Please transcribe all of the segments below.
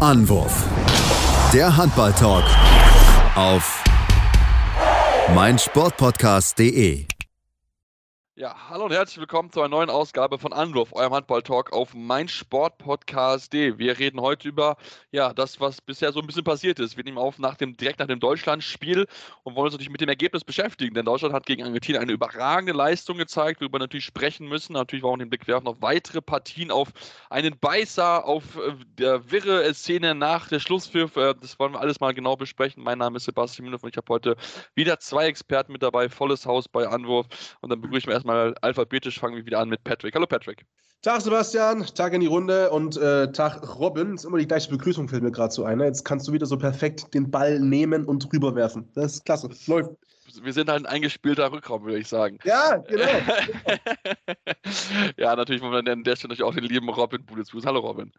Anwurf. Der Handball-Talk auf meinsportpodcast.de. Ja, hallo und herzlich willkommen zu einer neuen Ausgabe von Anwurf, eurem Handball-Talk auf meinsportpodcast.de. Wir reden heute über ja, das, was bisher so ein bisschen passiert ist. Wir nehmen auf nach dem, direkt nach dem Deutschlandspiel und wollen uns natürlich mit dem Ergebnis beschäftigen, denn Deutschland hat gegen Argentinien eine überragende Leistung gezeigt, worüber wir natürlich sprechen müssen. Natürlich wollen wir den Blick werfen auf weitere Partien, auf einen Beißer, auf äh, der wirre Szene nach der Schlusspfiff. Äh, das wollen wir alles mal genau besprechen. Mein Name ist Sebastian Müller und ich habe heute wieder zwei Experten mit dabei, volles Haus bei Anwurf. Und dann begrüßen wir erstmal mal alphabetisch fangen wir wieder an mit Patrick. Hallo Patrick. Tag Sebastian, Tag in die Runde und äh, Tag Robin. Ist immer die gleiche Begrüßung, fällt mir gerade so ein. Ne? Jetzt kannst du wieder so perfekt den Ball nehmen und rüberwerfen. Das ist klasse. Läuft. Wir sind halt ein eingespielter Rückraum, würde ich sagen. Ja, genau. ja, natürlich wollen wir an der Stelle natürlich auch den lieben Robin Budesfuß. Hallo Robin.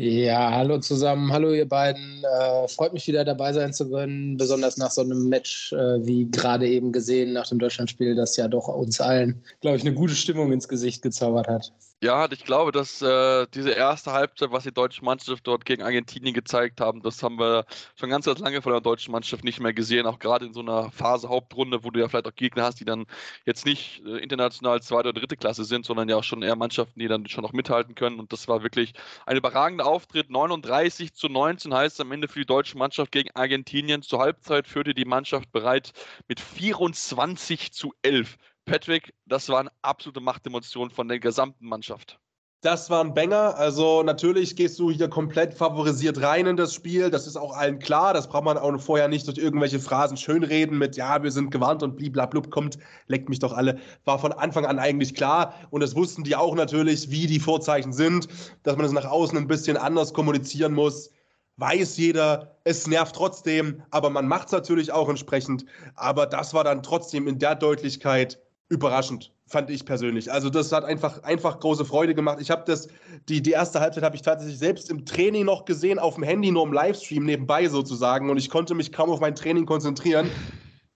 Ja, hallo zusammen, hallo ihr beiden. Äh, freut mich wieder dabei sein zu können, besonders nach so einem Match, äh, wie gerade eben gesehen, nach dem Deutschlandspiel, das ja doch uns allen, glaube ich, eine gute Stimmung ins Gesicht gezaubert hat. Ja, ich glaube, dass äh, diese erste Halbzeit, was die deutsche Mannschaft dort gegen Argentinien gezeigt haben, das haben wir schon ganz, ganz lange von der deutschen Mannschaft nicht mehr gesehen. Auch gerade in so einer Phase Hauptrunde, wo du ja vielleicht auch Gegner hast, die dann jetzt nicht äh, international zweite oder dritte Klasse sind, sondern ja auch schon eher Mannschaften, die dann schon noch mithalten können. Und das war wirklich ein überragender Auftritt. 39 zu 19 heißt am Ende für die deutsche Mannschaft gegen Argentinien. Zur Halbzeit führte die Mannschaft bereits mit 24 zu 11. Patrick, das war eine absolute Machtdemonstration von der gesamten Mannschaft. Das war ein Banger. Also natürlich gehst du hier komplett favorisiert rein in das Spiel. Das ist auch allen klar. Das braucht man auch vorher nicht durch irgendwelche Phrasen schönreden mit, ja, wir sind gewarnt und bliblablub kommt, leckt mich doch alle. War von Anfang an eigentlich klar. Und das wussten die auch natürlich, wie die Vorzeichen sind, dass man es das nach außen ein bisschen anders kommunizieren muss. Weiß jeder, es nervt trotzdem, aber man macht es natürlich auch entsprechend. Aber das war dann trotzdem in der Deutlichkeit überraschend, fand ich persönlich. Also das hat einfach, einfach große Freude gemacht. Ich habe das, die, die erste Halbzeit habe ich tatsächlich selbst im Training noch gesehen, auf dem Handy, nur im Livestream nebenbei sozusagen. Und ich konnte mich kaum auf mein Training konzentrieren,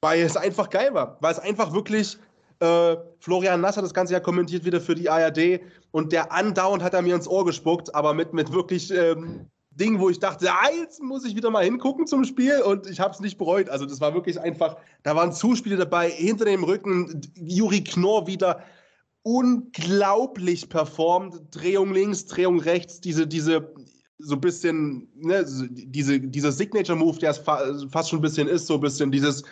weil es einfach geil war. Weil es einfach wirklich, äh, Florian Nass hat das Ganze ja kommentiert wieder für die ARD und der andauernd hat er mir ins Ohr gespuckt, aber mit, mit wirklich ähm, Ding, wo ich dachte, ah, jetzt muss ich wieder mal hingucken zum Spiel und ich habe es nicht bereut. Also das war wirklich einfach, da waren Zuspiele dabei, hinter dem Rücken, Juri Knorr wieder unglaublich performt, Drehung links, Drehung rechts, diese, diese, so ein bisschen, ne, diese, dieser Signature-Move, der es fast schon ein bisschen ist, so ein bisschen dieses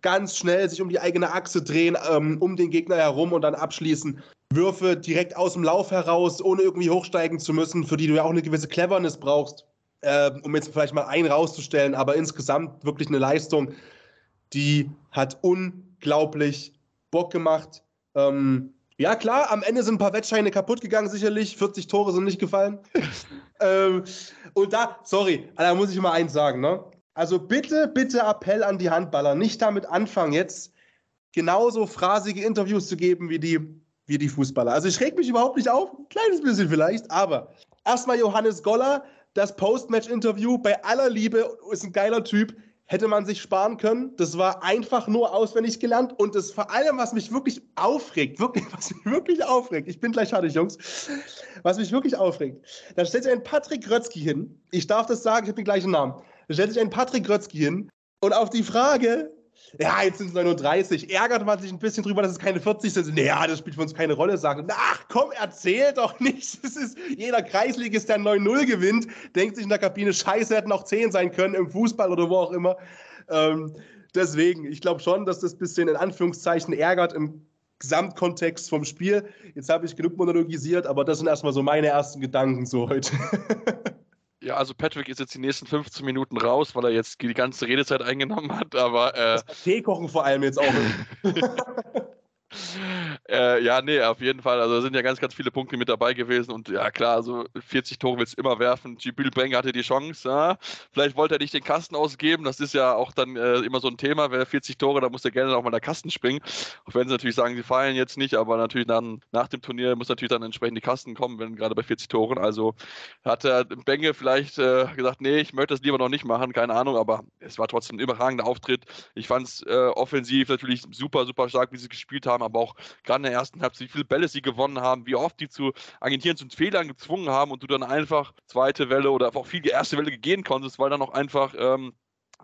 ganz schnell sich um die eigene Achse drehen, ähm, um den Gegner herum und dann abschließen. Würfe direkt aus dem Lauf heraus, ohne irgendwie hochsteigen zu müssen, für die du ja auch eine gewisse Cleverness brauchst, äh, um jetzt vielleicht mal einen rauszustellen, aber insgesamt wirklich eine Leistung, die hat unglaublich Bock gemacht. Ähm, ja, klar, am Ende sind ein paar Wettscheine kaputt gegangen, sicherlich. 40 Tore sind nicht gefallen. ähm, und da, sorry, da muss ich mal eins sagen, ne? Also bitte, bitte Appell an die Handballer, nicht damit anfangen, jetzt genauso phrasige Interviews zu geben wie die wie die Fußballer. Also ich reg mich überhaupt nicht auf, ein kleines bisschen vielleicht, aber erstmal Johannes Goller, das Post-Match-Interview bei aller Liebe, ist ein geiler Typ, hätte man sich sparen können. Das war einfach nur auswendig gelernt und das vor allem, was mich wirklich aufregt, wirklich, was mich wirklich aufregt, ich bin gleich fertig, Jungs, was mich wirklich aufregt, da stellt sich ein Patrick Grötzky hin, ich darf das sagen, ich habe den gleichen Namen, da stellt sich ein Patrick Grötzky hin und auf die Frage, ja, jetzt sind es 39. Ärgert man sich ein bisschen drüber, dass es keine 40 sind. Naja, das spielt für uns keine Rolle. Sagen, ach komm, erzähl doch nicht. Es ist, jeder Kreisligist, der 9-0 gewinnt, denkt sich in der Kabine, scheiße, hätten auch 10 sein können im Fußball oder wo auch immer. Ähm, deswegen, ich glaube schon, dass das ein bisschen in Anführungszeichen ärgert im Gesamtkontext vom Spiel. Jetzt habe ich genug monologisiert, aber das sind erstmal so meine ersten Gedanken so heute. Ja, also Patrick ist jetzt die nächsten 15 Minuten raus, weil er jetzt die ganze Redezeit eingenommen hat, aber. Äh, Tee kochen vor allem jetzt auch. Äh, ja, nee, auf jeden Fall. Also sind ja ganz, ganz viele Punkte mit dabei gewesen und ja, klar, also 40 Tore willst du immer werfen. Jibril Brenger hatte die Chance. Ja. Vielleicht wollte er nicht den Kasten ausgeben. Das ist ja auch dann äh, immer so ein Thema. Wer 40 Tore, da muss er gerne auch mal der Kasten springen. Auch wenn sie natürlich sagen, sie fallen jetzt nicht, aber natürlich dann nach dem Turnier muss natürlich dann entsprechend die Kasten kommen, wenn gerade bei 40 Toren. Also hat der Benge vielleicht äh, gesagt, nee, ich möchte das lieber noch nicht machen, keine Ahnung, aber es war trotzdem ein überragender Auftritt. Ich fand es äh, offensiv natürlich super, super stark, wie sie gespielt haben, aber auch gerade der ersten Halbzeit, wie viele Bälle sie gewonnen haben, wie oft die zu Argentinien zu Fehlern gezwungen haben und du dann einfach zweite Welle oder auch viel erste Welle gehen konntest, weil dann auch einfach ähm,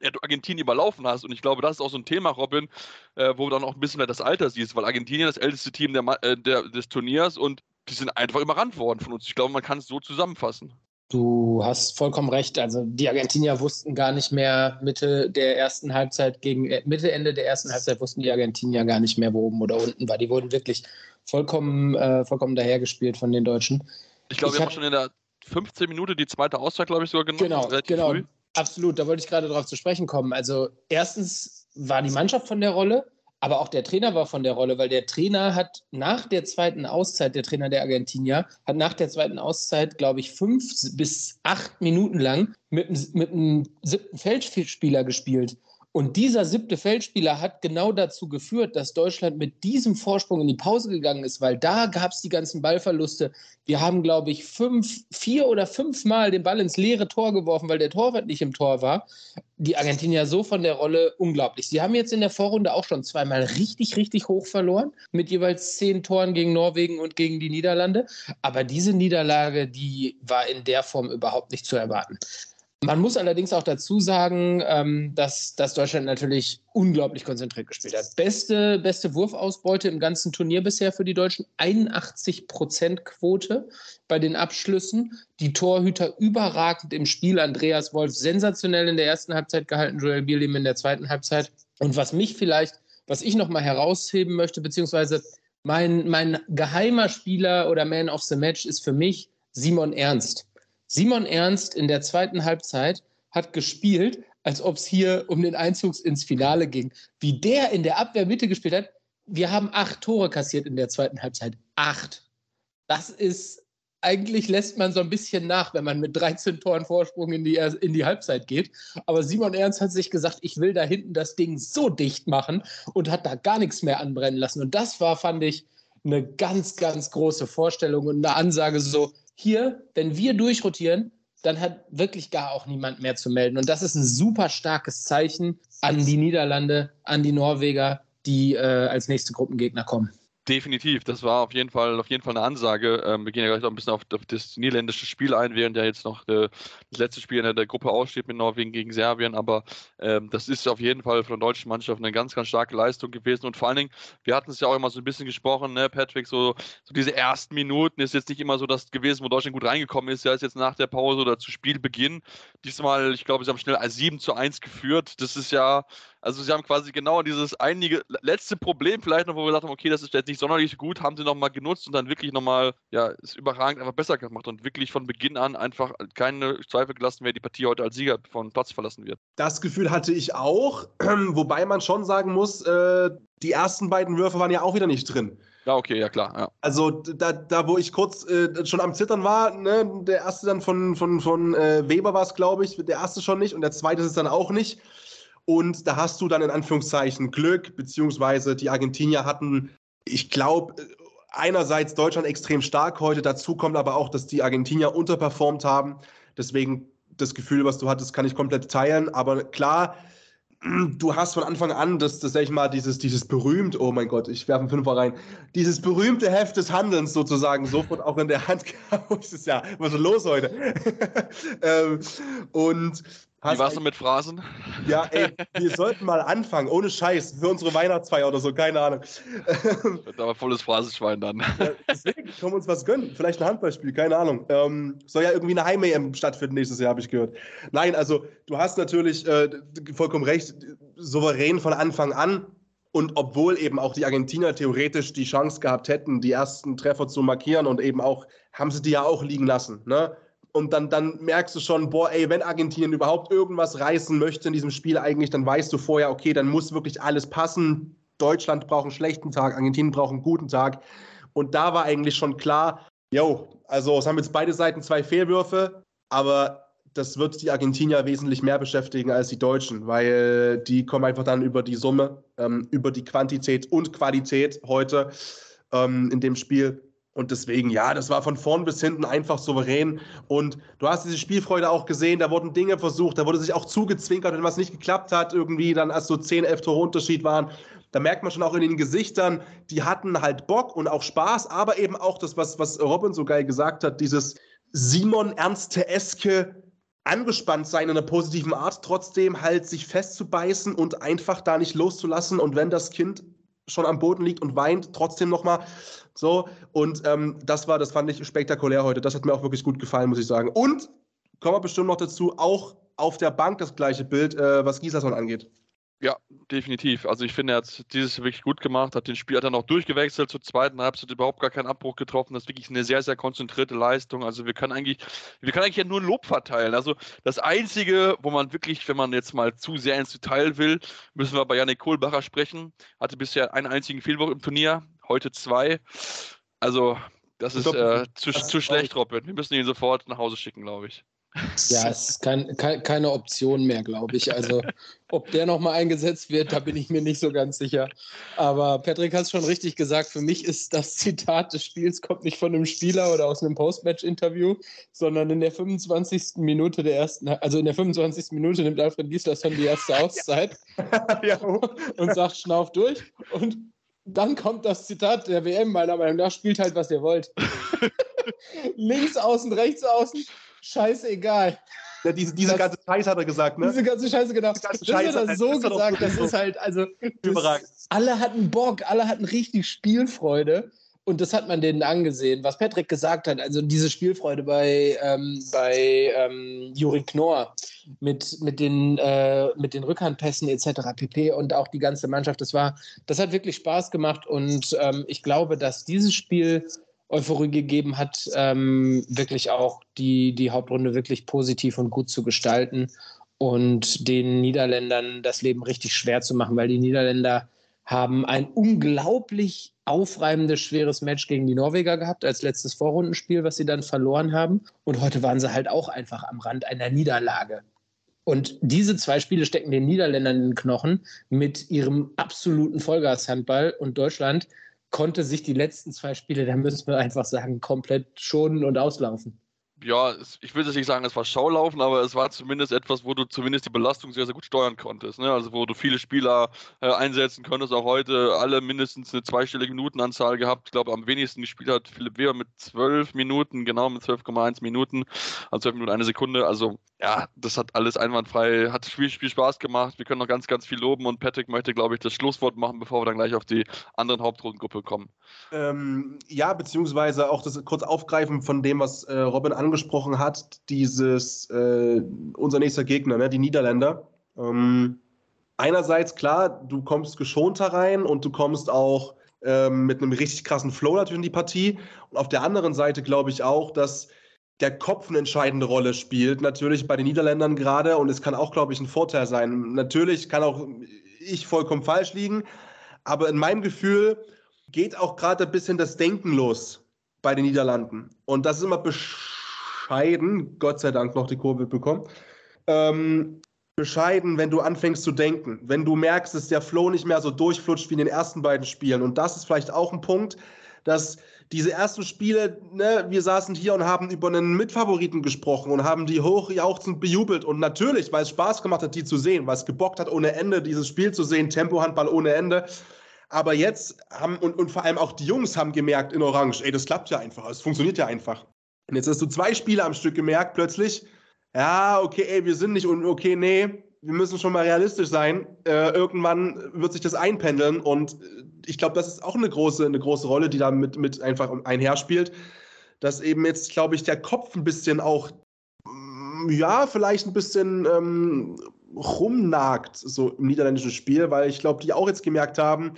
ja, du Argentinien überlaufen hast. Und ich glaube, das ist auch so ein Thema, Robin, äh, wo dann auch ein bisschen mehr das Alter siehst, weil Argentinien das älteste Team der, äh, der, des Turniers und die sind einfach überrannt worden von uns. Ich glaube, man kann es so zusammenfassen. Du hast vollkommen recht. Also die Argentinier wussten gar nicht mehr Mitte der ersten Halbzeit gegen äh, Mitte Ende der ersten Halbzeit wussten die Argentinier gar nicht mehr, wo oben oder unten war. Die wurden wirklich vollkommen, äh, vollkommen dahergespielt von den Deutschen. Ich glaube, wir haben schon in der 15 Minute die zweite Auszeit, glaube ich, sogar genommen. Genau, genau. Früh. Absolut, da wollte ich gerade darauf zu sprechen kommen. Also erstens war die Mannschaft von der Rolle, aber auch der Trainer war von der Rolle, weil der Trainer hat nach der zweiten Auszeit, der Trainer der Argentinier, hat nach der zweiten Auszeit, glaube ich, fünf bis acht Minuten lang mit, mit einem siebten Feldspieler gespielt. Und dieser siebte Feldspieler hat genau dazu geführt, dass Deutschland mit diesem Vorsprung in die Pause gegangen ist, weil da gab es die ganzen Ballverluste. Wir haben, glaube ich, fünf, vier oder fünf Mal den Ball ins leere Tor geworfen, weil der Torwart nicht im Tor war. Die Argentinier so von der Rolle unglaublich. Sie haben jetzt in der Vorrunde auch schon zweimal richtig, richtig hoch verloren, mit jeweils zehn Toren gegen Norwegen und gegen die Niederlande. Aber diese Niederlage, die war in der Form überhaupt nicht zu erwarten. Man muss allerdings auch dazu sagen, ähm, dass, dass Deutschland natürlich unglaublich konzentriert gespielt hat. Beste, beste Wurfausbeute im ganzen Turnier bisher für die Deutschen. 81 Prozent Quote bei den Abschlüssen. Die Torhüter überragend im Spiel. Andreas Wolf sensationell in der ersten Halbzeit gehalten, Joel Bierlim in der zweiten Halbzeit. Und was mich vielleicht, was ich nochmal herausheben möchte, beziehungsweise mein, mein geheimer Spieler oder Man of the Match ist für mich Simon Ernst. Simon Ernst in der zweiten Halbzeit hat gespielt, als ob es hier um den Einzug ins Finale ging. Wie der in der Abwehrmitte gespielt hat, wir haben acht Tore kassiert in der zweiten Halbzeit. Acht. Das ist, eigentlich lässt man so ein bisschen nach, wenn man mit 13 Toren Vorsprung in die, in die Halbzeit geht. Aber Simon Ernst hat sich gesagt, ich will da hinten das Ding so dicht machen und hat da gar nichts mehr anbrennen lassen. Und das war, fand ich, eine ganz, ganz große Vorstellung und eine Ansage so, hier, wenn wir durchrotieren, dann hat wirklich gar auch niemand mehr zu melden. Und das ist ein super starkes Zeichen an die Niederlande, an die Norweger, die äh, als nächste Gruppengegner kommen. Definitiv, das war auf jeden Fall, auf jeden Fall eine Ansage. Ähm, wir gehen ja gleich noch ein bisschen auf das niederländische Spiel ein, während ja jetzt noch äh, das letzte Spiel in der Gruppe aussteht mit Norwegen gegen Serbien. Aber ähm, das ist auf jeden Fall von der deutschen Mannschaft eine ganz, ganz starke Leistung gewesen. Und vor allen Dingen, wir hatten es ja auch immer so ein bisschen gesprochen, ne, Patrick, so, so diese ersten Minuten ist jetzt nicht immer so das gewesen, wo Deutschland gut reingekommen ist. Ja, ist jetzt nach der Pause oder zu Spielbeginn. Diesmal, ich glaube, sie haben schnell 7 zu 1 geführt. Das ist ja also sie haben quasi genau dieses einige letzte Problem vielleicht noch, wo wir gesagt haben, okay, das ist jetzt nicht sonderlich gut, haben sie nochmal genutzt und dann wirklich nochmal, ja, ist überragend einfach besser gemacht und wirklich von Beginn an einfach keine Zweifel gelassen, wer die Partie heute als Sieger von Platz verlassen wird. Das Gefühl hatte ich auch, wobei man schon sagen muss, äh, die ersten beiden Würfe waren ja auch wieder nicht drin. Ja, okay, ja klar. Ja. Also da, da, wo ich kurz äh, schon am Zittern war, ne, der erste dann von, von, von äh, Weber war es, glaube ich, der erste schon nicht und der zweite ist es dann auch nicht. Und da hast du dann in Anführungszeichen Glück, beziehungsweise die Argentinier hatten, ich glaube, einerseits Deutschland extrem stark heute, dazu kommt aber auch, dass die Argentinier unterperformt haben. Deswegen das Gefühl, was du hattest, kann ich komplett teilen. Aber klar, du hast von Anfang an, das, das sag ich mal, dieses, dieses berühmt, oh mein Gott, ich werfe einen Fünfer rein, dieses berühmte Heft des Handelns sozusagen sofort auch in der Hand gehabt. Ist ja, was ist los heute? ähm, und wie warst du mit Phrasen? Ja, ey, wir sollten mal anfangen, ohne Scheiß, für unsere Weihnachtsfeier oder so, keine Ahnung. Wird aber volles Phrasenschwein dann. Ja, deswegen können wir uns was gönnen. Vielleicht ein Handballspiel, keine Ahnung. Ähm, soll ja irgendwie eine Heim-EM stattfinden nächstes Jahr, habe ich gehört. Nein, also du hast natürlich äh, vollkommen recht, souverän von Anfang an. Und obwohl eben auch die Argentinier theoretisch die Chance gehabt hätten, die ersten Treffer zu markieren und eben auch, haben sie die ja auch liegen lassen. Ne? Und dann, dann merkst du schon, boah, ey, wenn Argentinien überhaupt irgendwas reißen möchte in diesem Spiel eigentlich, dann weißt du vorher, okay, dann muss wirklich alles passen. Deutschland braucht einen schlechten Tag, Argentinien braucht einen guten Tag. Und da war eigentlich schon klar, yo, also es haben jetzt beide Seiten zwei Fehlwürfe, aber das wird die Argentinier wesentlich mehr beschäftigen als die Deutschen, weil die kommen einfach dann über die Summe, ähm, über die Quantität und Qualität heute ähm, in dem Spiel Und deswegen, ja, das war von vorn bis hinten einfach souverän. Und du hast diese Spielfreude auch gesehen, da wurden Dinge versucht, da wurde sich auch zugezwinkert, wenn was nicht geklappt hat, irgendwie dann als so 10, 11 Tore Unterschied waren. Da merkt man schon auch in den Gesichtern, die hatten halt Bock und auch Spaß, aber eben auch das, was, was Robin so geil gesagt hat, dieses Simon Ernste-eske angespannt sein in einer positiven Art, trotzdem halt sich festzubeißen und einfach da nicht loszulassen. Und wenn das Kind schon am Boden liegt und weint, trotzdem nochmal so. Und ähm, das war, das fand ich spektakulär heute. Das hat mir auch wirklich gut gefallen, muss ich sagen. Und kommen wir bestimmt noch dazu, auch auf der Bank das gleiche Bild, äh, was Gislason angeht. Ja, definitiv. Also ich finde, er hat dieses wirklich gut gemacht, hat den Spiel dann auch durchgewechselt zur zweiten Halbzeit, überhaupt gar keinen Abbruch getroffen. Das ist wirklich eine sehr, sehr konzentrierte Leistung. Also wir können eigentlich, wir können eigentlich ja nur ein Lob verteilen. Also das Einzige, wo man wirklich, wenn man jetzt mal zu sehr ins Detail will, müssen wir bei Janik Kohlbacher sprechen. Hatte bisher einen einzigen Fehlwurf im Turnier, heute zwei. Also das ist äh, zu, zu schlecht, Robin. Wir müssen ihn sofort nach Hause schicken, glaube ich. Ja, es ist kein, kein, keine Option mehr, glaube ich. Also, ob der nochmal eingesetzt wird, da bin ich mir nicht so ganz sicher. Aber Patrick hat es schon richtig gesagt. Für mich ist das Zitat des Spiels kommt nicht von einem Spieler oder aus einem Postmatch-Interview, sondern in der 25. Minute der ersten, also in der 25. Minute nimmt Alfred Gislason die erste Auszeit ja. und sagt, schnauf durch. Und dann kommt das Zitat der WM, meiner Meinung nach, spielt halt, was ihr wollt. Links außen, rechts außen scheißegal. Ja, diese, diese das, ganze Scheiße hat er gesagt, ne? Diese ganze Scheiße, genau. Ganze das Scheiße, hat er so das gesagt, das ist halt, also. Das, alle hatten Bock, alle hatten richtig Spielfreude. Und das hat man denen angesehen, was Patrick gesagt hat. Also diese Spielfreude bei, ähm, bei ähm, Juri Knorr mit, mit, den, äh, mit den Rückhandpässen etc. pp. und auch die ganze Mannschaft. Das war, das hat wirklich Spaß gemacht. Und ähm, ich glaube, dass dieses Spiel Euphorie gegeben hat, ähm, wirklich auch die, die Hauptrunde wirklich positiv und gut zu gestalten und den Niederländern das Leben richtig schwer zu machen, weil die Niederländer haben ein unglaublich aufreibendes, schweres Match gegen die Norweger gehabt als letztes Vorrundenspiel, was sie dann verloren haben. Und heute waren sie halt auch einfach am Rand einer Niederlage. Und diese zwei Spiele stecken den Niederländern in den Knochen mit ihrem absoluten Vollgashandball und Deutschland konnte sich die letzten zwei Spiele, da müssen wir einfach sagen, komplett schonen und auslaufen ja, ich will jetzt nicht sagen, es war Schaulaufen, aber es war zumindest etwas, wo du zumindest die Belastung sehr, sehr gut steuern konntest. Ne? Also wo du viele Spieler äh, einsetzen konntest, auch heute alle mindestens eine zweistellige Minutenanzahl gehabt. Ich glaube, am wenigsten gespielt hat Philipp Weber mit zwölf Minuten, genau mit 12,1 Minuten, also zwölf Minuten eine Sekunde. Also ja, das hat alles einwandfrei, hat viel, viel Spaß gemacht. Wir können noch ganz, ganz viel loben und Patrick möchte, glaube ich, das Schlusswort machen, bevor wir dann gleich auf die anderen Hauptrundengruppe kommen. Ähm, ja, beziehungsweise auch das kurz aufgreifen von dem, was äh, Robin angesprochen angesprochen hat, dieses, äh, unser nächster Gegner, ne, die Niederländer. Ähm, einerseits, klar, du kommst geschont herein und du kommst auch ähm, mit einem richtig krassen Flow natürlich in die Partie. Und auf der anderen Seite glaube ich auch, dass der Kopf eine entscheidende Rolle spielt, natürlich bei den Niederländern gerade. Und es kann auch, glaube ich, ein Vorteil sein. Natürlich kann auch ich vollkommen falsch liegen, aber in meinem Gefühl geht auch gerade ein bisschen das Denken los bei den Niederlanden. Und das ist immer besch bescheiden, Gott sei Dank noch die Kurve bekommen. Ähm, bescheiden, wenn du anfängst zu denken, wenn du merkst, dass der Flow nicht mehr so durchflutscht wie in den ersten beiden Spielen. Und das ist vielleicht auch ein Punkt, dass diese ersten Spiele, ne, wir saßen hier und haben über einen Mitfavoriten gesprochen und haben die hochjauchzend bejubelt. Und natürlich, weil es Spaß gemacht hat, die zu sehen, weil es gebockt hat ohne Ende, dieses Spiel zu sehen, Tempohandball ohne Ende. Aber jetzt haben, und, und vor allem auch die Jungs haben gemerkt in Orange, ey, das klappt ja einfach, es funktioniert ja einfach. Und jetzt hast du zwei Spiele am Stück gemerkt, plötzlich, ja, okay, ey, wir sind nicht und okay, nee, wir müssen schon mal realistisch sein. Äh, irgendwann wird sich das einpendeln. Und äh, ich glaube, das ist auch eine große, eine große Rolle, die da mit, mit einfach einherspielt, dass eben jetzt, glaube ich, der Kopf ein bisschen auch, mm, ja, vielleicht ein bisschen ähm, rumnagt, so im niederländischen Spiel, weil ich glaube, die auch jetzt gemerkt haben,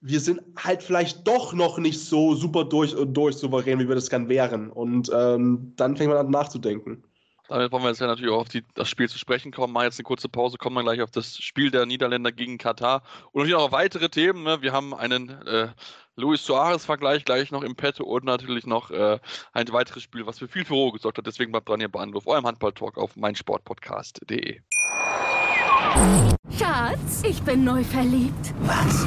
wir sind halt vielleicht doch noch nicht so super durch und durch souverän, wie wir das gern wären. Und ähm, dann fängt man an nachzudenken. Damit wollen wir jetzt ja natürlich auch auf die, das Spiel zu sprechen kommen. Mal jetzt eine kurze Pause, kommen wir gleich auf das Spiel der Niederländer gegen Katar. Und natürlich auch weitere Themen. Ne? Wir haben einen äh, Luis Suarez-Vergleich gleich noch im Petto und natürlich noch äh, ein weiteres Spiel, was für viel Furore gesorgt hat. Deswegen bleibt dran hier bei Anruf, eurem Handball-Talk auf meinsportpodcast.de. Schatz, ich bin neu verliebt. Was?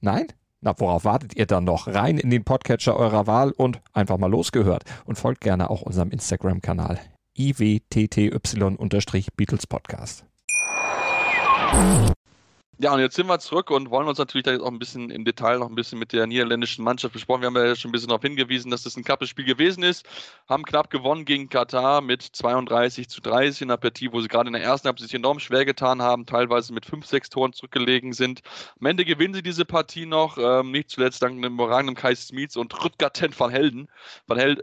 Nein? Na, worauf wartet ihr dann noch? Rein in den Podcatcher eurer Wahl und einfach mal losgehört. Und folgt gerne auch unserem Instagram-Kanal iwtty-Beatles Podcast. Ja, und jetzt sind wir zurück und wollen uns natürlich da jetzt auch ein bisschen im Detail noch ein bisschen mit der niederländischen Mannschaft besprochen. Wir haben ja schon ein bisschen darauf hingewiesen, dass das ein knappes Spiel gewesen ist. Haben knapp gewonnen gegen Katar mit 32 zu 30 in einer Partie, wo sie gerade in der ersten Halbzeit sich enorm schwer getan haben, teilweise mit 5, 6 Toren zurückgelegen sind. Am Ende gewinnen sie diese Partie noch, ähm, nicht zuletzt dank einem überragenden Kai Smits und Rüttger Ten van Helden. Van Held,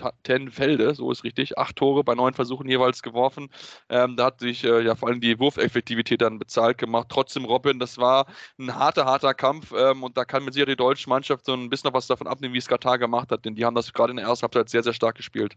äh, Tenfelde, so ist richtig, acht Tore bei neun Versuchen jeweils geworfen. Ähm, da hat sich äh, ja vor allem die Wurfeffektivität dann bezahlt gemacht. Trotzdem, Robin, das war ein harter, harter Kampf ähm, und da kann mit sicher die deutsche Mannschaft so ein bisschen noch was davon abnehmen, wie es Katar gemacht hat, denn die haben das gerade in der ersten Halbzeit sehr, sehr stark gespielt.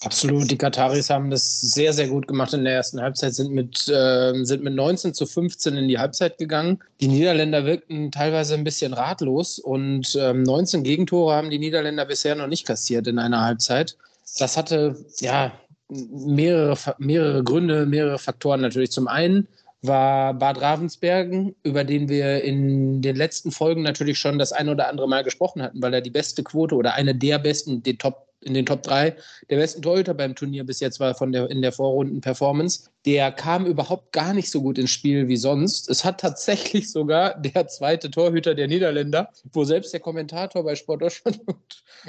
Absolut, die Kataris haben das sehr, sehr gut gemacht in der ersten Halbzeit, sind mit, äh, sind mit 19 zu 15 in die Halbzeit gegangen. Die Niederländer wirkten teilweise ein bisschen ratlos und ähm, 19 Gegentore haben die Niederländer bisher noch nicht kassiert in einer Halbzeit. Das hatte ja mehrere, mehrere Gründe, mehrere Faktoren natürlich. Zum einen war Bad Ravensbergen, über den wir in den letzten Folgen natürlich schon das ein oder andere Mal gesprochen hatten, weil er die beste Quote oder eine der besten, den Top in den Top 3 der besten Torhüter beim Turnier bis jetzt war von der, in der Vorrunden-Performance. Der kam überhaupt gar nicht so gut ins Spiel wie sonst. Es hat tatsächlich sogar der zweite Torhüter der Niederländer, wo selbst der Kommentator bei Sportdeutschland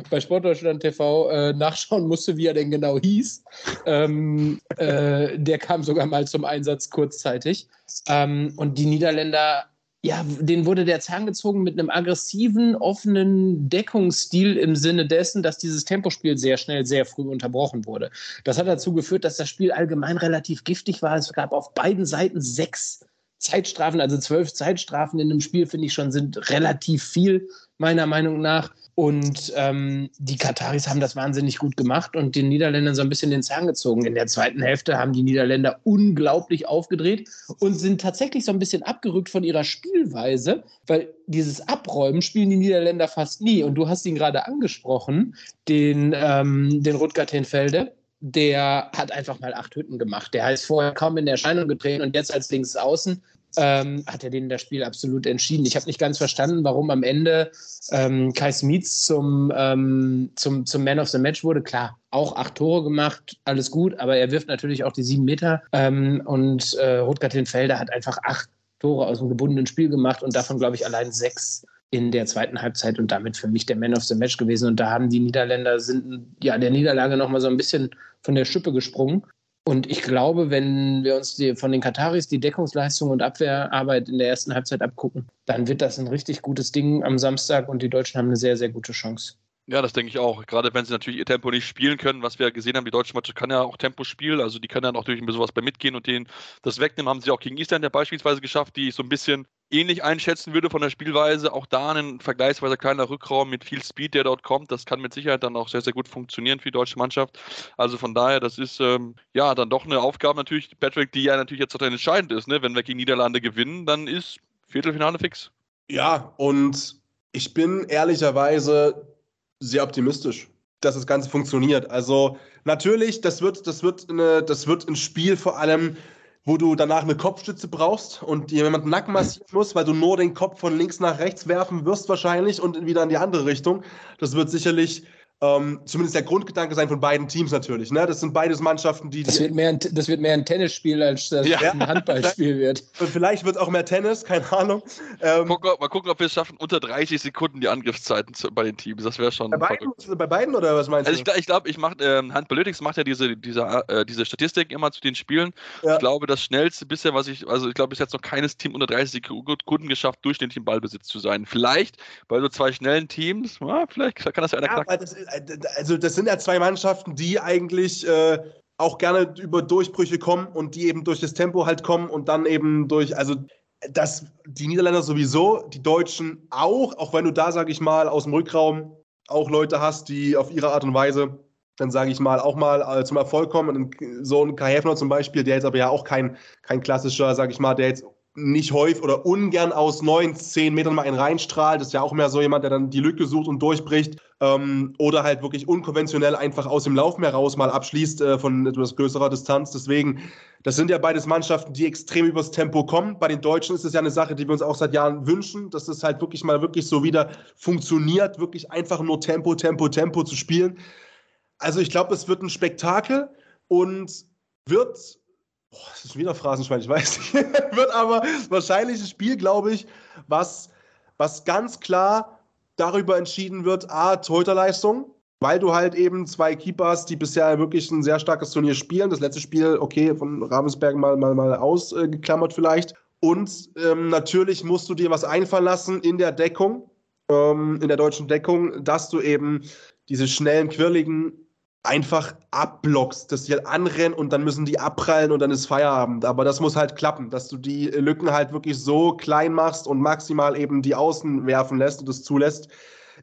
bei Sportdeutschland TV äh, nachschauen musste, wie er denn genau hieß. Ähm, äh, der kam sogar mal zum Einsatz kurzzeitig. Ähm, und die Niederländer ja, den wurde der Zahn gezogen mit einem aggressiven, offenen Deckungsstil im Sinne dessen, dass dieses Tempospiel sehr schnell, sehr früh unterbrochen wurde. Das hat dazu geführt, dass das Spiel allgemein relativ giftig war. Es gab auf beiden Seiten sechs Zeitstrafen, also zwölf Zeitstrafen in einem Spiel, finde ich schon, sind relativ viel, meiner Meinung nach. Und ähm, die Kataris haben das wahnsinnig gut gemacht und den Niederländern so ein bisschen den Zahn gezogen. In der zweiten Hälfte haben die Niederländer unglaublich aufgedreht und sind tatsächlich so ein bisschen abgerückt von ihrer Spielweise, weil dieses Abräumen spielen die Niederländer fast nie. Und du hast ihn gerade angesprochen, den, ähm, den Rutger Tenfelde der hat einfach mal acht Hütten gemacht. Der heißt vorher kaum in Erscheinung getreten und jetzt als Linksaußen ähm, hat er den das Spiel absolut entschieden. Ich habe nicht ganz verstanden, warum am Ende ähm, Kai Smits zum, ähm, zum, zum Man of the Match wurde. Klar, auch acht Tore gemacht, alles gut, aber er wirft natürlich auch die sieben Meter. Ähm, und äh, Rutger Felder hat einfach acht Tore aus dem gebundenen Spiel gemacht und davon, glaube ich, allein sechs in der zweiten Halbzeit und damit für mich der Man of the Match gewesen. Und da haben die Niederländer sind ja der Niederlage nochmal so ein bisschen von der Schippe gesprungen. Und ich glaube, wenn wir uns die, von den Kataris die Deckungsleistung und Abwehrarbeit in der ersten Halbzeit abgucken, dann wird das ein richtig gutes Ding am Samstag und die Deutschen haben eine sehr, sehr gute Chance. Ja, das denke ich auch. Gerade wenn sie natürlich ihr Tempo nicht spielen können, was wir gesehen haben, die deutsche Mannschaft kann ja auch Tempo spielen, also die können dann auch durch ein bisschen was bei mitgehen und denen das wegnehmen, haben sie auch gegen Island ja beispielsweise geschafft, die so ein bisschen ähnlich einschätzen würde von der Spielweise. Auch da ein vergleichsweise kleiner Rückraum mit viel Speed, der dort kommt. Das kann mit Sicherheit dann auch sehr, sehr gut funktionieren für die deutsche Mannschaft. Also von daher, das ist ähm, ja dann doch eine Aufgabe natürlich, Patrick, die ja natürlich jetzt total entscheidend ist. Ne? Wenn wir gegen Niederlande gewinnen, dann ist Viertelfinale fix. Ja, und ich bin ehrlicherweise sehr optimistisch, dass das Ganze funktioniert. Also natürlich, das wird, das wird, eine, das wird ein Spiel vor allem, wo du danach eine Kopfstütze brauchst und jemand Nacken massieren muss, weil du nur den Kopf von links nach rechts werfen wirst wahrscheinlich und wieder in die andere Richtung. Das wird sicherlich ähm, zumindest der Grundgedanke sein von beiden Teams natürlich. Ne? Das sind beides Mannschaften, die. Das wird mehr ein, das wird mehr ein Tennisspiel, als das ja. ein Handballspiel wird. Vielleicht wird es auch mehr Tennis, keine Ahnung. Ähm, gucken, mal gucken, ob wir es schaffen, unter 30 Sekunden die Angriffszeiten zu, bei den Teams. Das wäre schon. Bei beiden, bei beiden, oder was meinst also du? Ich glaube, ich, glaub, ich ähm, Handballytics macht ja diese, diese, äh, diese Statistik immer zu den Spielen. Ja. Ich glaube, das schnellste bisher, was ich, also ich glaube, bis jetzt noch keines Team unter 30 Sekunden geschafft, durchschnittlich im Ballbesitz zu sein. Vielleicht bei so zwei schnellen Teams, ja, vielleicht kann das ja einer ja, knacken. Also das sind ja zwei Mannschaften, die eigentlich äh, auch gerne über Durchbrüche kommen und die eben durch das Tempo halt kommen und dann eben durch, also dass die Niederländer sowieso, die Deutschen auch, auch wenn du da, sag ich mal, aus dem Rückraum auch Leute hast, die auf ihre Art und Weise dann sage ich mal, auch mal äh, zum Erfolg kommen. Und so ein Kai Hefner zum Beispiel, der jetzt aber ja auch kein, kein klassischer, sage ich mal, der jetzt nicht häufig oder ungern aus neun, zehn Metern mal einen reinstrahlt. Das ist ja auch mehr so jemand, der dann die Lücke sucht und durchbricht. Ähm, oder halt wirklich unkonventionell einfach aus dem Lauf mehr raus mal abschließt äh, von etwas größerer Distanz. Deswegen, das sind ja beides Mannschaften, die extrem übers Tempo kommen. Bei den Deutschen ist es ja eine Sache, die wir uns auch seit Jahren wünschen, dass es halt wirklich mal wirklich so wieder funktioniert, wirklich einfach nur Tempo, Tempo, Tempo zu spielen. Also ich glaube, es wird ein Spektakel und wird Boah, das ist wieder Phrasenschwein, ich weiß nicht. Wird aber wahrscheinlich ein Spiel, glaube ich, was, was ganz klar darüber entschieden wird, A, Torhüterleistung, weil du halt eben zwei Keepers, die bisher wirklich ein sehr starkes Turnier spielen. Das letzte Spiel, okay, von Ravensberg mal, mal, mal ausgeklammert vielleicht. Und ähm, natürlich musst du dir was einfallen lassen in der Deckung, ähm, in der deutschen Deckung, dass du eben diese schnellen, quirligen einfach abblockst, dass die halt anrennen und dann müssen die abprallen und dann ist Feierabend. Aber das muss halt klappen, dass du die Lücken halt wirklich so klein machst und maximal eben die Außen werfen lässt und das zulässt.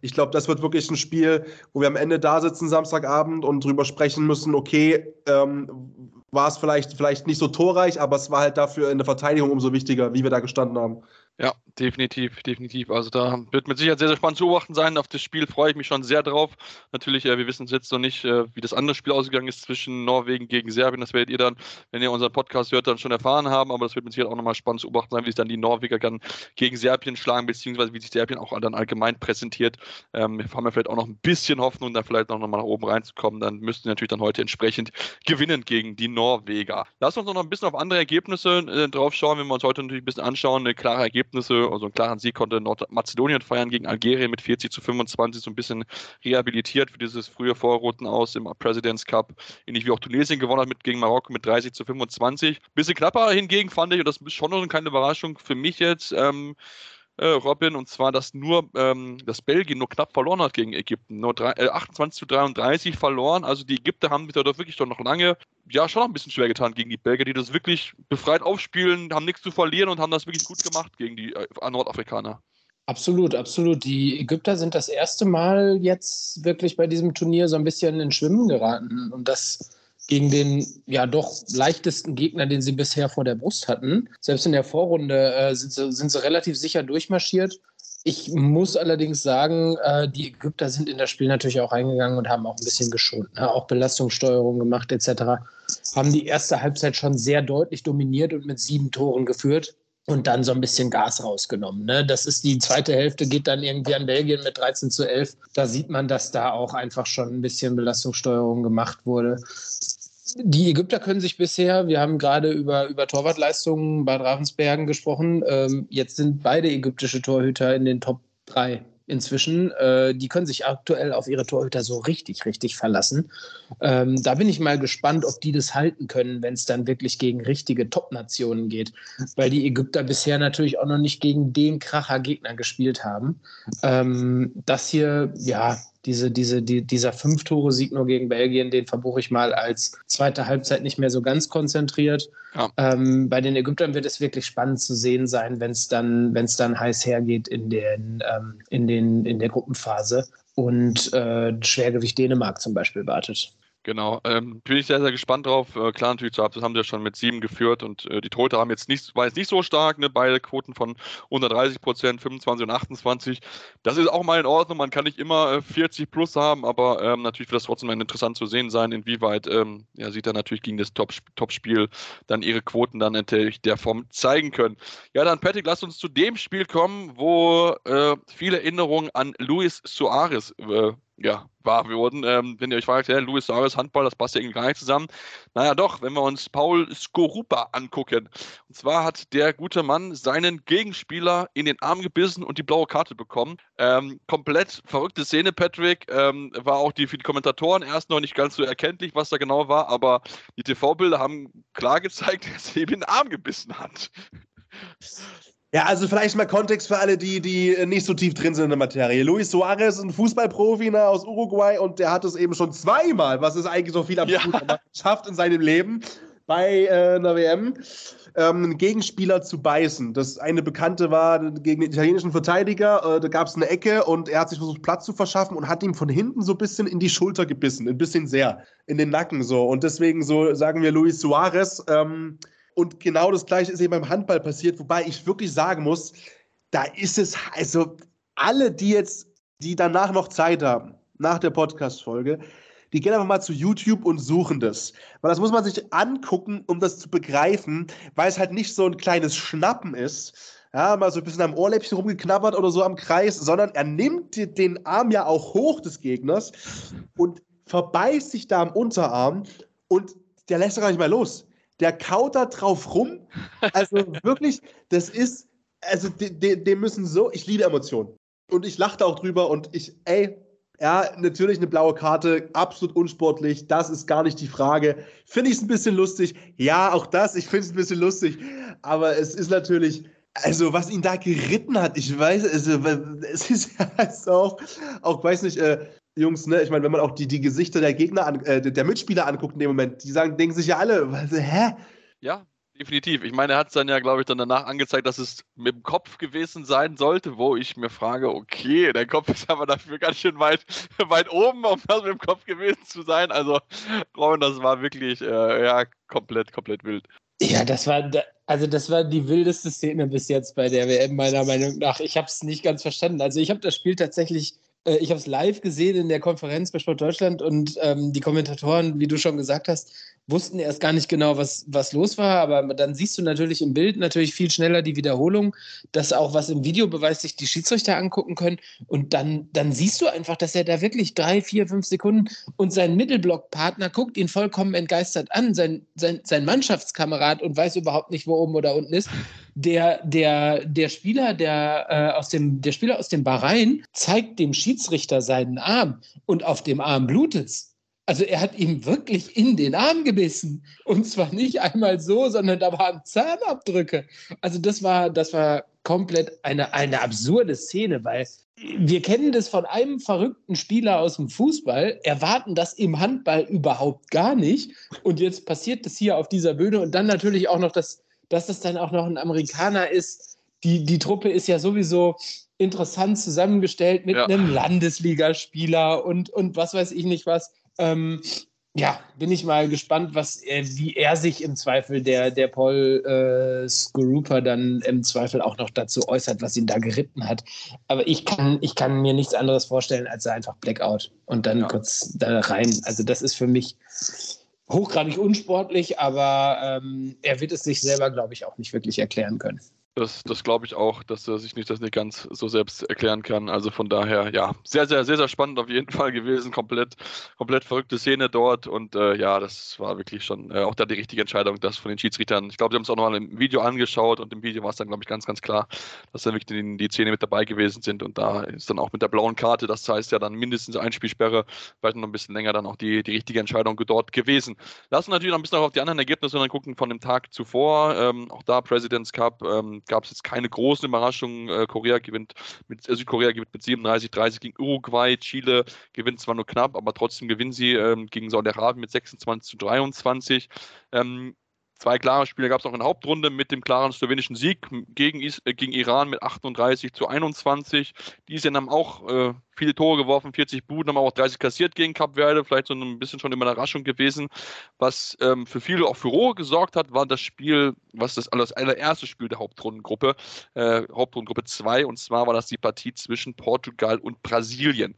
Ich glaube, das wird wirklich ein Spiel, wo wir am Ende da sitzen Samstagabend und drüber sprechen müssen, okay, ähm, war es vielleicht, vielleicht nicht so torreich, aber es war halt dafür in der Verteidigung umso wichtiger, wie wir da gestanden haben. Ja, definitiv, definitiv. Also da wird mit Sicherheit sehr, sehr spannend zu beobachten sein. Auf das Spiel freue ich mich schon sehr drauf. Natürlich, äh, wir wissen jetzt noch nicht, äh, wie das andere Spiel ausgegangen ist zwischen Norwegen gegen Serbien. Das werdet ihr dann, wenn ihr unseren Podcast hört, dann schon erfahren haben. Aber das wird mit Sicherheit auch nochmal spannend zu beobachten sein, wie sich dann die Norweger dann gegen Serbien schlagen, beziehungsweise wie sich Serbien auch dann allgemein präsentiert. Ähm, wir haben ja vielleicht auch noch ein bisschen Hoffnung, da vielleicht noch mal nach oben reinzukommen. Dann müssten wir natürlich dann heute entsprechend gewinnen gegen die Norweger. Lass uns noch ein bisschen auf andere Ergebnisse äh, drauf schauen, wenn wir uns heute natürlich ein bisschen anschauen. Eine klare Ergebnisse Ergebnisse. Also einen klaren Sieg konnte Nordmazedonien feiern gegen Algerien mit 40 zu 25, so ein bisschen rehabilitiert für dieses frühe Vorrunden aus im Presidents Cup. Ähnlich wie auch Tunesien gewonnen hat mit, gegen Marokko mit 30 zu 25. Bisschen knapper hingegen fand ich, und das ist schon noch keine Überraschung für mich jetzt, ähm, äh, Robin, und zwar, dass nur ähm, das Belgien nur knapp verloren hat gegen Ägypten. Nur drei, äh, 28 zu 33 verloren. Also die Ägypter haben sich da doch wirklich doch noch lange, ja, schon noch ein bisschen schwer getan gegen die Belgier, die das wirklich befreit aufspielen, haben nichts zu verlieren und haben das wirklich gut gemacht gegen die äh, Nordafrikaner. Absolut, absolut. Die Ägypter sind das erste Mal jetzt wirklich bei diesem Turnier so ein bisschen in Schwimmen geraten. Und das gegen den ja doch leichtesten Gegner, den sie bisher vor der Brust hatten. Selbst in der Vorrunde äh, sind, sie, sind, sie, relativ sicher durchmarschiert. Ich muss allerdings sagen, äh, die Ägypter sind in das Spiel natürlich auch reingegangen und haben auch ein bisschen geschont, ne? auch Belastungssteuerung gemacht etc. Haben die erste Halbzeit schon sehr deutlich dominiert und mit sieben Toren geführt und dann so ein bisschen Gas rausgenommen. Ne? Das ist die zweite Hälfte, geht dann irgendwie an Belgien mit 13 zu 11. Da sieht man, dass da auch einfach schon ein bisschen Belastungssteuerung gemacht wurde die Ägypter können sich bisher, wir haben gerade über, über Torwartleistungen bei Ravensbergen gesprochen, ähm, jetzt sind beide ägyptische Torhüter in den Top 3 inzwischen. Äh, die können sich aktuell auf ihre Torhüter so richtig, richtig verlassen. Ähm, da bin ich mal gespannt, ob die das halten können, wenn es dann wirklich gegen richtige Top-Nationen geht. Weil die Ägypter bisher natürlich auch noch nicht gegen den Kracher-Gegner gespielt haben. Ähm, das hier, ja, diese, diese, die, dieser Fünf-Tore-Sieg nur gegen Belgien, den verbuche ich mal als zweite Halbzeit nicht mehr so ganz konzentriert. Ja. Ähm, bei den Ägyptern wird es wirklich spannend zu sehen sein, wenn es dann, wenn's dann heiß hergeht in, den, ähm, in, den, in der Gruppenphase und äh, Schwergewicht Dänemark zum Beispiel wartet. Genau, ähm, bin ich sehr, sehr gespannt drauf. Äh, klar, natürlich, das haben sie ja schon mit sieben geführt und äh, die Tote haben jetzt nicht, war jetzt nicht so stark, ne? beide Quoten von unter 30 Prozent, 25 und 28. Das ist auch mal in Ordnung, man kann nicht immer äh, 40 plus haben, aber ähm, natürlich wird das trotzdem interessant zu sehen sein, inwieweit ähm, ja, sie dann natürlich gegen das Top-Spiel dann ihre Quoten dann natürlich der Form zeigen können. Ja, dann Patrick, lass uns zu dem Spiel kommen, wo äh, viele Erinnerungen an Luis Suarez äh, ja, wahr wurden. Ähm, wenn ihr euch fragt, ja, Luis Suarez Handball, das passt ja irgendwie gar nicht zusammen. Naja, doch, wenn wir uns Paul Skorupa angucken. Und zwar hat der gute Mann seinen Gegenspieler in den Arm gebissen und die blaue Karte bekommen. Ähm, komplett verrückte Szene, Patrick. Ähm, war auch die, für die Kommentatoren erst noch nicht ganz so erkenntlich, was da genau war, aber die TV-Bilder haben klar gezeigt, dass er eben den Arm gebissen hat. Ja, also vielleicht mal Kontext für alle, die, die nicht so tief drin sind in der Materie. Luis Suarez ist ein Fußballprofi ne, aus Uruguay und der hat es eben schon zweimal, was ist eigentlich so viel absurd, ja. geschafft in seinem Leben, bei äh, einer WM ähm, einen Gegenspieler zu beißen. Das eine Bekannte war gegen den italienischen Verteidiger, äh, da gab es eine Ecke und er hat sich versucht, Platz zu verschaffen und hat ihm von hinten so ein bisschen in die Schulter gebissen, ein bisschen sehr, in den Nacken so. Und deswegen so sagen wir Luis Suarez. Ähm, und genau das gleiche ist eben beim Handball passiert, wobei ich wirklich sagen muss, da ist es, also alle, die jetzt, die danach noch Zeit haben, nach der Podcast-Folge, die gehen einfach mal zu YouTube und suchen das. Weil das muss man sich angucken, um das zu begreifen, weil es halt nicht so ein kleines Schnappen ist, ja, mal so ein bisschen am Ohrläppchen rumgeknabbert oder so am Kreis, sondern er nimmt den Arm ja auch hoch des Gegners und verbeißt sich da am Unterarm und der lässt gar nicht mehr los. Der kaut da drauf rum. Also wirklich, das ist, also dem müssen so, ich liebe Emotionen. Und ich lachte auch drüber und ich, ey, ja, natürlich eine blaue Karte, absolut unsportlich, das ist gar nicht die Frage. Finde ich es ein bisschen lustig? Ja, auch das, ich finde es ein bisschen lustig. Aber es ist natürlich, also was ihn da geritten hat, ich weiß, also, es ist also auch, auch weiß nicht, äh, Jungs, ne, ich meine, wenn man auch die, die Gesichter der Gegner, an, äh, der Mitspieler anguckt in dem Moment, die sagen, denken sich ja alle, was, hä? Ja, Definitiv. Ich meine, er hat es dann ja, glaube ich, dann danach angezeigt, dass es mit dem Kopf gewesen sein sollte, wo ich mir frage, okay, der Kopf ist aber dafür ganz schön weit, weit oben, um das mit dem Kopf gewesen zu sein. Also, Robin, das war wirklich, äh, ja, komplett, komplett wild. Ja, das war, also das war die wildeste Szene bis jetzt bei der WM, meiner Meinung nach. Ich habe es nicht ganz verstanden. Also ich habe das Spiel tatsächlich äh, ich habe es live gesehen in der Konferenz bei Sport Deutschland und ähm, die Kommentatoren, wie du schon gesagt hast, wussten erst gar nicht genau, was, was los war, aber dann siehst du natürlich im Bild natürlich viel schneller die Wiederholung, dass auch was im Videobeweis sich die Schiedsrichter angucken können und dann, dann siehst du einfach, dass er da wirklich drei, vier, fünf Sekunden und sein Mittelblockpartner guckt ihn vollkommen entgeistert an, sein, sein, sein Mannschaftskamerad und weiß überhaupt nicht, wo oben oder unten ist. Der, der, der Spieler, der, äh, aus dem, der Spieler aus dem Bahrain zeigt dem Schiedsrichter seinen Arm und auf dem Arm blutet es. Also er hat ihm wirklich in den Arm gebissen. Und zwar nicht einmal so, sondern da waren Zahnabdrücke. Also das war, das war komplett eine, eine absurde Szene, weil wir kennen das von einem verrückten Spieler aus dem Fußball, erwarten das im Handball überhaupt gar nicht. Und jetzt passiert das hier auf dieser Bühne und dann natürlich auch noch, dass, dass das dann auch noch ein Amerikaner ist. Die, die Truppe ist ja sowieso interessant zusammengestellt mit ja. einem Landesligaspieler und, und was weiß ich nicht was. Ähm, ja, bin ich mal gespannt, was er, wie er sich im Zweifel, der, der Paul äh, Skorupa dann im Zweifel auch noch dazu äußert, was ihn da geritten hat. Aber ich kann, ich kann mir nichts anderes vorstellen, als einfach Blackout und dann ja. kurz da rein. Also das ist für mich hochgradig unsportlich, aber ähm, er wird es sich selber, glaube ich, auch nicht wirklich erklären können. Das, das glaube ich auch, dass er sich nicht das nicht ganz so selbst erklären kann. Also von daher, ja, sehr, sehr, sehr, sehr spannend auf jeden Fall gewesen. Komplett, komplett verrückte Szene dort. Und äh, ja, das war wirklich schon äh, auch da die richtige Entscheidung, das von den Schiedsrichtern. Ich glaube, sie haben es auch nochmal im Video angeschaut und im Video war es dann, glaube ich, ganz, ganz klar, dass da wirklich die, die Szene mit dabei gewesen sind. Und da ist dann auch mit der blauen Karte, das heißt ja dann mindestens ein Spielsperre, vielleicht noch ein bisschen länger dann auch die, die richtige Entscheidung dort gewesen. Lassen natürlich noch ein bisschen auf die anderen Ergebnisse dann gucken von dem Tag zuvor. Ähm, auch da President's Cup. Ähm, gab es jetzt keine großen Überraschungen. Äh, Korea gewinnt mit, äh, Südkorea gewinnt mit 37, 30 gegen Uruguay. Chile gewinnt zwar nur knapp, aber trotzdem gewinnen sie ähm, gegen Saudi-Arabien mit 26 zu 23. Ähm, Zwei klare Spiele gab es auch in der Hauptrunde mit dem klaren slowenischen Sieg gegen, Is äh, gegen Iran mit 38 zu 21. Die sind haben auch äh, viele Tore geworfen, 40 Buden, haben auch 30 kassiert gegen Cap Verde, vielleicht so ein bisschen schon immer eine Überraschung gewesen. Was ähm, für viele auch für Ruhe gesorgt hat, war das Spiel, was das, das allererste Spiel der Hauptrundengruppe, äh, Hauptrundengruppe 2, und zwar war das die Partie zwischen Portugal und Brasilien.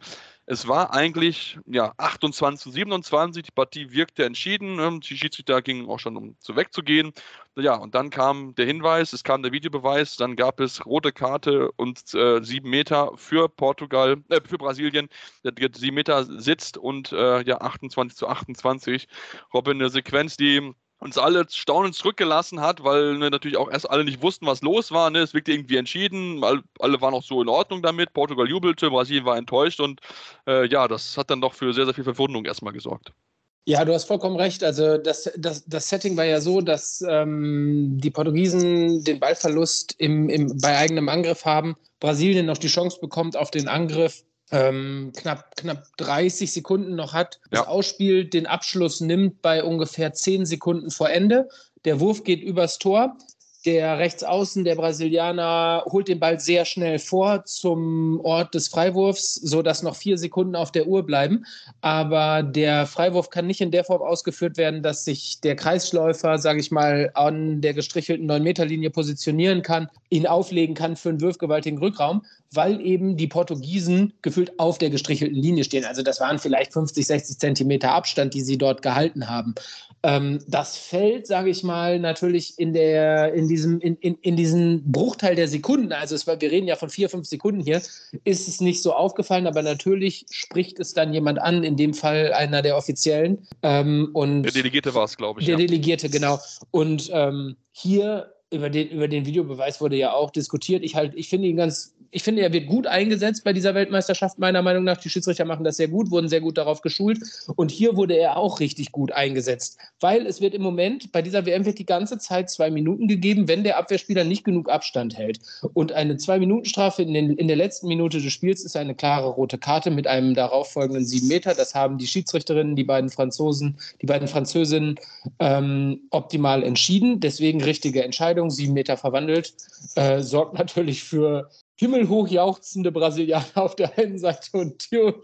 Es war eigentlich ja, 28 zu 27, die Partie wirkte entschieden. Ähm, die Schiedsrichter gingen auch schon, um zu wegzugehen. Ja, und dann kam der Hinweis, es kam der Videobeweis, dann gab es rote Karte und äh, sieben Meter für Portugal, äh, für Brasilien. Der sieben Meter sitzt und äh, ja, 28 zu 28. Robin, eine Sequenz, die uns alle staunend zurückgelassen hat, weil ne, natürlich auch erst alle nicht wussten, was los war. Ne? Es wirkte irgendwie entschieden, alle, alle waren auch so in Ordnung damit. Portugal jubelte, Brasilien war enttäuscht und äh, ja, das hat dann doch für sehr, sehr viel Verwunderung erstmal gesorgt. Ja, du hast vollkommen recht. Also das, das, das Setting war ja so, dass ähm, die Portugiesen den Ballverlust im, im, bei eigenem Angriff haben, Brasilien noch die Chance bekommt auf den Angriff ähm, knapp, knapp 30 Sekunden noch hat, das Ja. ausspielt, den Abschluss nimmt bei ungefähr 10 Sekunden vor Ende. Der Wurf geht übers Tor. Der Rechtsaußen, der Brasilianer, holt den Ball sehr schnell vor zum Ort des Freiwurfs, sodass noch vier Sekunden auf der Uhr bleiben. Aber der Freiwurf kann nicht in der Form ausgeführt werden, dass sich der Kreisläufer, sage ich mal, an der gestrichelten 9-Meter-Linie positionieren kann, ihn auflegen kann für einen würfgewaltigen Rückraum, weil eben die Portugiesen gefühlt auf der gestrichelten Linie stehen. Also das waren vielleicht 50, 60 Zentimeter Abstand, die sie dort gehalten haben. Ähm, das fällt, sage ich mal, natürlich in, der, in, diesem, in, in, in diesen Bruchteil der Sekunden, also es wir reden ja von vier, fünf Sekunden hier, ist es nicht so aufgefallen, aber natürlich spricht es dann jemand an, in dem Fall einer der Offiziellen. Ähm, und Der Delegierte war es, glaube ich. der Ja. Delegierte, genau. Und ähm, hier über den, über den Videobeweis wurde ja auch diskutiert. Ich halt, ich finde ihn ganz, ich finde, er wird gut eingesetzt bei dieser Weltmeisterschaft, meiner Meinung nach. Die Schiedsrichter machen das sehr gut, wurden sehr gut darauf geschult. Und hier wurde er auch richtig gut eingesetzt. Weil es wird im Moment, bei dieser WM wird die ganze Zeit zwei Minuten gegeben, wenn der Abwehrspieler nicht genug Abstand hält. Und eine Zwei-Minuten-Strafe in, in der letzten Minute des Spiels ist eine klare rote Karte mit einem darauffolgenden sieben Meter. Das haben die Schiedsrichterinnen, die beiden Franzosen, die beiden Französinnen ähm, optimal entschieden. Deswegen richtige Entscheidung, sieben Meter verwandelt. Äh, sorgt natürlich für himmelhoch jauchzende Brasilianer auf der einen Seite und tief,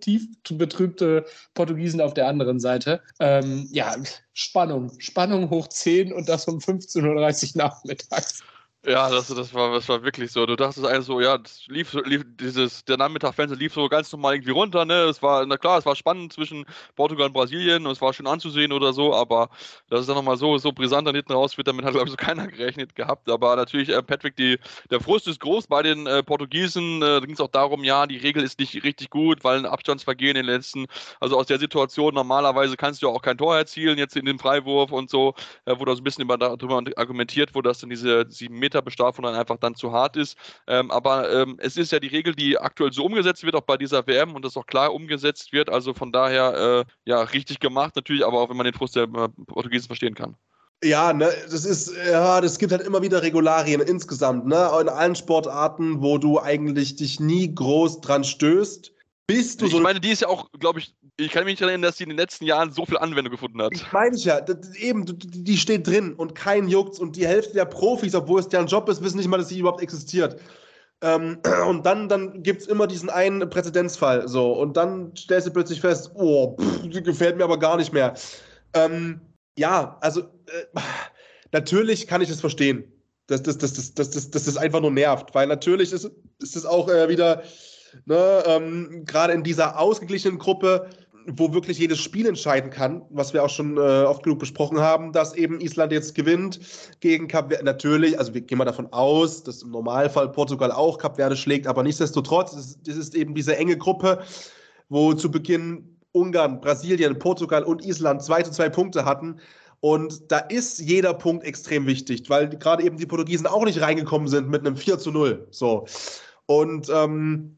tief betrübte Portugiesen auf der anderen Seite. Ähm, ja, Spannung. Spannung hoch 10 und das um 15.30 Uhr nachmittags. Ja, das, das, war, das war wirklich so. Du dachtest eigentlich so, ja, das lief, lief dieses, der Nachmittag-Fenster lief so ganz normal irgendwie runter, ne? Es war, na klar, es war spannend zwischen Portugal und Brasilien und es war schön anzusehen oder so, aber dass es dann nochmal so, so brisant dann hinten raus wird, damit hat, glaube ich, so keiner gerechnet gehabt. Aber natürlich, äh, Patrick, die, der Frust ist groß bei den äh, Portugiesen. Äh, da ging es auch darum, ja, die Regel ist nicht richtig gut, weil ein Abstandsvergehen in den letzten, also aus der Situation normalerweise kannst du ja auch kein Tor erzielen, jetzt in den Freiwurf und so, äh, wo da so ein bisschen über, darüber argumentiert wurde, dass dann diese 7 Meter Bestrafung dann einfach dann zu hart ist. Ähm, aber ähm, es ist ja die Regel, die aktuell so umgesetzt wird, auch bei dieser WM und das auch klar umgesetzt wird. Also von daher, äh, ja, richtig gemacht natürlich, aber auch wenn man den Frust der äh, Portugiesen verstehen kann. Ja, ne, das ist, ja, das gibt halt immer wieder Regularien insgesamt, ne, in allen Sportarten, wo du eigentlich dich nie groß dran stößt, bist du Ich so. meine, die ist ja auch, glaube ich, ich kann mich nicht erinnern, dass die in den letzten Jahren so viel Anwendung gefunden hat. Ich meine ich ja, eben, die steht drin und kein juckt's und die Hälfte der Profis, obwohl es deren Job ist, wissen nicht mal, dass sie überhaupt existiert. Ähm, und dann, dann gibt es immer diesen einen Präzedenzfall, so, und dann stellst du plötzlich fest, oh, pff, gefällt mir aber gar nicht mehr. Ähm, ja, also, äh, natürlich kann ich es verstehen, dass das, das, das, das, das, das, das einfach nur nervt, weil natürlich ist, ist es auch äh, wieder, ne, ähm, gerade in dieser ausgeglichenen Gruppe, wo wirklich jedes Spiel entscheiden kann, was wir auch schon äh, oft genug besprochen haben, dass eben Island jetzt gewinnt gegen Kap Verde. Natürlich, also wir gehen mal davon aus, dass im Normalfall Portugal auch Kap Verde schlägt, aber nichtsdestotrotz, es ist, es ist eben diese enge Gruppe, wo zu Beginn Ungarn, Brasilien, Portugal und Island zwei zu zwei Punkte hatten. Und da ist jeder Punkt extrem wichtig, weil gerade eben die Portugiesen auch nicht reingekommen sind mit einem 4 zu 0. So. Und ähm,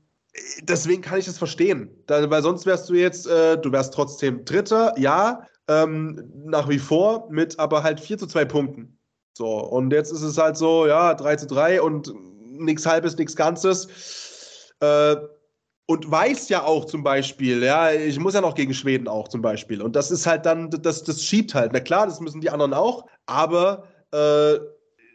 deswegen kann ich das verstehen. Da, weil sonst wärst du jetzt, äh, du wärst trotzdem Dritter, ja, ähm, nach wie vor, mit aber halt 4 zu 2 Punkten. So, und jetzt ist es halt so, ja, 3 zu 3 und nichts halbes, nichts Ganzes. Äh, und weiß ja auch zum Beispiel, ja, ich muss ja noch gegen Schweden auch zum Beispiel. Und das ist halt dann, das, das schiebt halt. Na klar, das müssen die anderen auch, aber äh,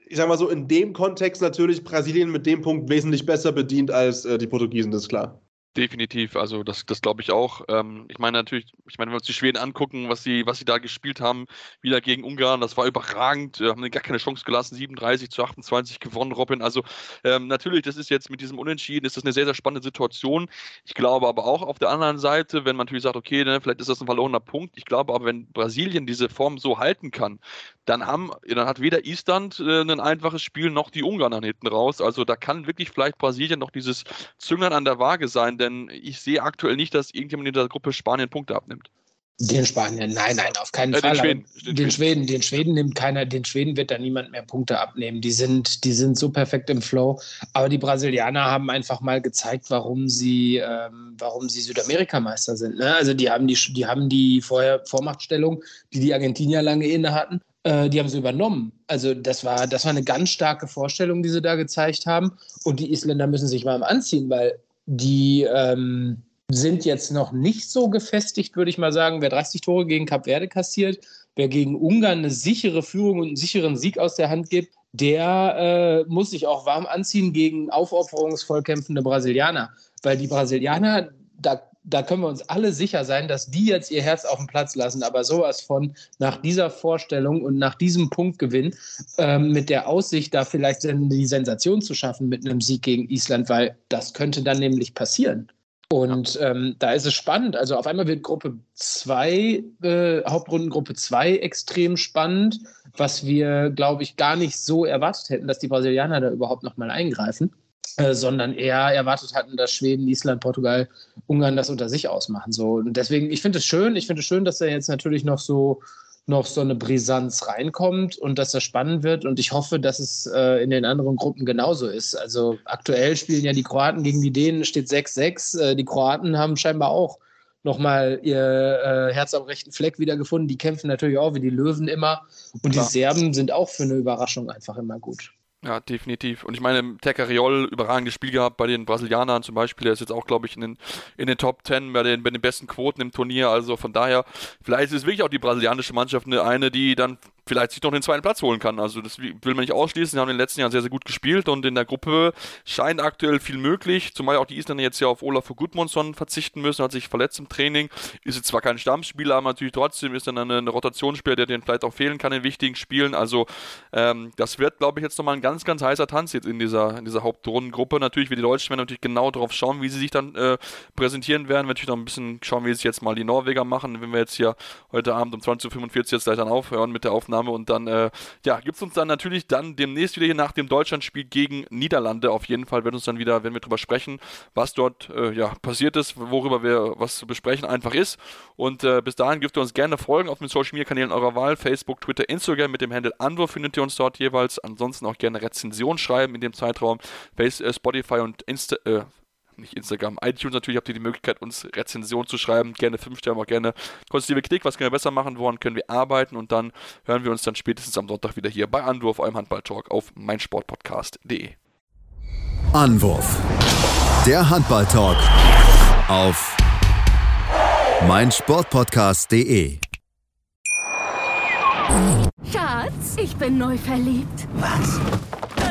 ich sag mal so, in dem Kontext natürlich Brasilien mit dem Punkt wesentlich besser bedient als äh, die Portugiesen, das ist klar. Definitiv, also das, das glaube ich auch. Ähm, ich meine natürlich, ich meine, wenn wir uns die Schweden angucken, was sie, was sie da gespielt haben, wieder gegen Ungarn, das war überragend, äh, haben gar keine Chance gelassen, 37 zu 28 gewonnen, Robin. Also ähm, natürlich, das ist jetzt mit diesem Unentschieden, ist das eine sehr, sehr spannende Situation. Ich glaube aber auch auf der anderen Seite, wenn man natürlich sagt, okay, ne, vielleicht ist das ein verlorener Punkt, ich glaube aber, wenn Brasilien diese Form so halten kann, dann haben, dann hat weder Island äh, ein einfaches Spiel noch die Ungarn dann hinten raus. Also da kann wirklich vielleicht Brasilien noch dieses Zünglein an der Waage sein, denn ich sehe aktuell nicht, dass irgendjemand in der Gruppe Spanien Punkte abnimmt. Den Spaniern, nein, nein, auf keinen Äh, den Fall. aber Schweden, den Den Schweden, den Schweden nimmt keiner, den Schweden wird da niemand mehr Punkte abnehmen. Die sind, die sind so perfekt im Flow. Aber die Brasilianer haben einfach mal gezeigt, warum sie, ähm, warum sie Südamerikameister sind. Ne? Also die haben die, die haben die vorher Vormachtstellung, die die Argentinier lange inne hatten, äh, die haben sie übernommen. Also das war, das war eine ganz starke Vorstellung, die sie da gezeigt haben. Und die Isländer müssen sich am Anziehen, weil die ähm, sind jetzt noch nicht so gefestigt, würde ich mal sagen. Wer 30 Tore gegen Kap Verde kassiert, wer gegen Ungarn eine sichere Führung und einen sicheren Sieg aus der Hand gibt, der äh, muss sich auch warm anziehen gegen aufopferungsvoll kämpfende Brasilianer. Weil die Brasilianer, da, da können wir uns alle sicher sein, dass die jetzt ihr Herz auf den Platz lassen. Aber sowas von nach dieser Vorstellung und nach diesem Punktgewinn ähm, mit der Aussicht, da vielleicht die Sensation zu schaffen mit einem Sieg gegen Island, weil das könnte dann nämlich passieren. Und ähm, da ist es spannend. Also auf einmal wird Gruppe 2, äh, Hauptrundengruppe 2 extrem spannend, was wir, glaube ich, gar nicht so erwartet hätten, dass die Brasilianer da überhaupt nochmal eingreifen, äh, sondern eher erwartet hatten, dass Schweden, Island, Portugal, Ungarn das unter sich ausmachen. So. Und deswegen, ich finde es schön, ich finde es schön, dass er jetzt natürlich noch so noch so eine Brisanz reinkommt und dass das spannend wird. Und ich hoffe, dass es äh, in den anderen Gruppen genauso ist. Also aktuell spielen ja die Kroaten gegen die Dänen, steht 6-6. Äh, die Kroaten haben scheinbar auch nochmal ihr äh, Herz am rechten Fleck wiedergefunden. Die kämpfen natürlich auch wie die Löwen immer. Und Klar. die Serben sind auch für eine Überraschung einfach immer gut. Ja, definitiv. Und ich meine, Tecariol, überragendes Spiel gehabt bei den Brasilianern zum Beispiel. Der ist jetzt auch, glaube ich, in den, in den Top 10 bei den, bei den besten Quoten im Turnier. Also von daher, vielleicht ist es wirklich auch die brasilianische Mannschaft eine, die dann vielleicht sich noch den zweiten Platz holen kann. Also das will man nicht ausschließen. Sie haben in den letzten Jahren sehr, sehr gut gespielt und in der Gruppe scheint aktuell viel möglich. Zumal auch die Isländer jetzt ja auf Olaf Gudmundsson verzichten müssen, hat sich verletzt im Training. Ist jetzt zwar kein Stammspieler, aber natürlich trotzdem ist dann ein Rotationsspieler, der den vielleicht auch fehlen kann in wichtigen Spielen. Also ähm, das wird, glaube ich, jetzt nochmal ein ganz, ganz heißer Tanz jetzt in dieser, in dieser Hauptrundengruppe. Natürlich wird die Deutschen werden natürlich genau darauf schauen, wie sie sich dann äh, präsentieren werden. Natürlich noch ein bisschen schauen, wie sich jetzt mal die Norweger machen, wenn wir jetzt hier heute Abend um 20.45 Uhr jetzt gleich dann aufhören mit der Aufnahme Aufnahme und dann, äh, ja, gibt es uns dann natürlich dann demnächst wieder hier nach dem Deutschlandspiel gegen Niederlande. Auf jeden Fall wird uns dann wieder, wenn wir drüber sprechen, was dort äh, ja, passiert ist, worüber wir was zu besprechen einfach ist. Und äh, bis dahin dürft ihr uns gerne folgen auf den Social Media Kanälen eurer Wahl, Facebook, Twitter, Instagram mit dem Handle Anwurf findet ihr uns dort jeweils. Ansonsten auch gerne Rezension schreiben in dem Zeitraum. Face, äh, Spotify und Insta, äh, nicht Instagram, iTunes natürlich habt ihr die Möglichkeit, uns Rezension zu schreiben. Gerne 5 Sterne, auch gerne konstruktive Kritik. Was können wir besser machen? Woran können wir arbeiten? Und dann hören wir uns dann spätestens am Sonntag wieder hier bei Anwurf, eurem Handball-Talk auf meinsportpodcast.de. Anwurf. Der Handball-Talk auf meinsportpodcast.de. Schatz, ich bin neu verliebt. Was?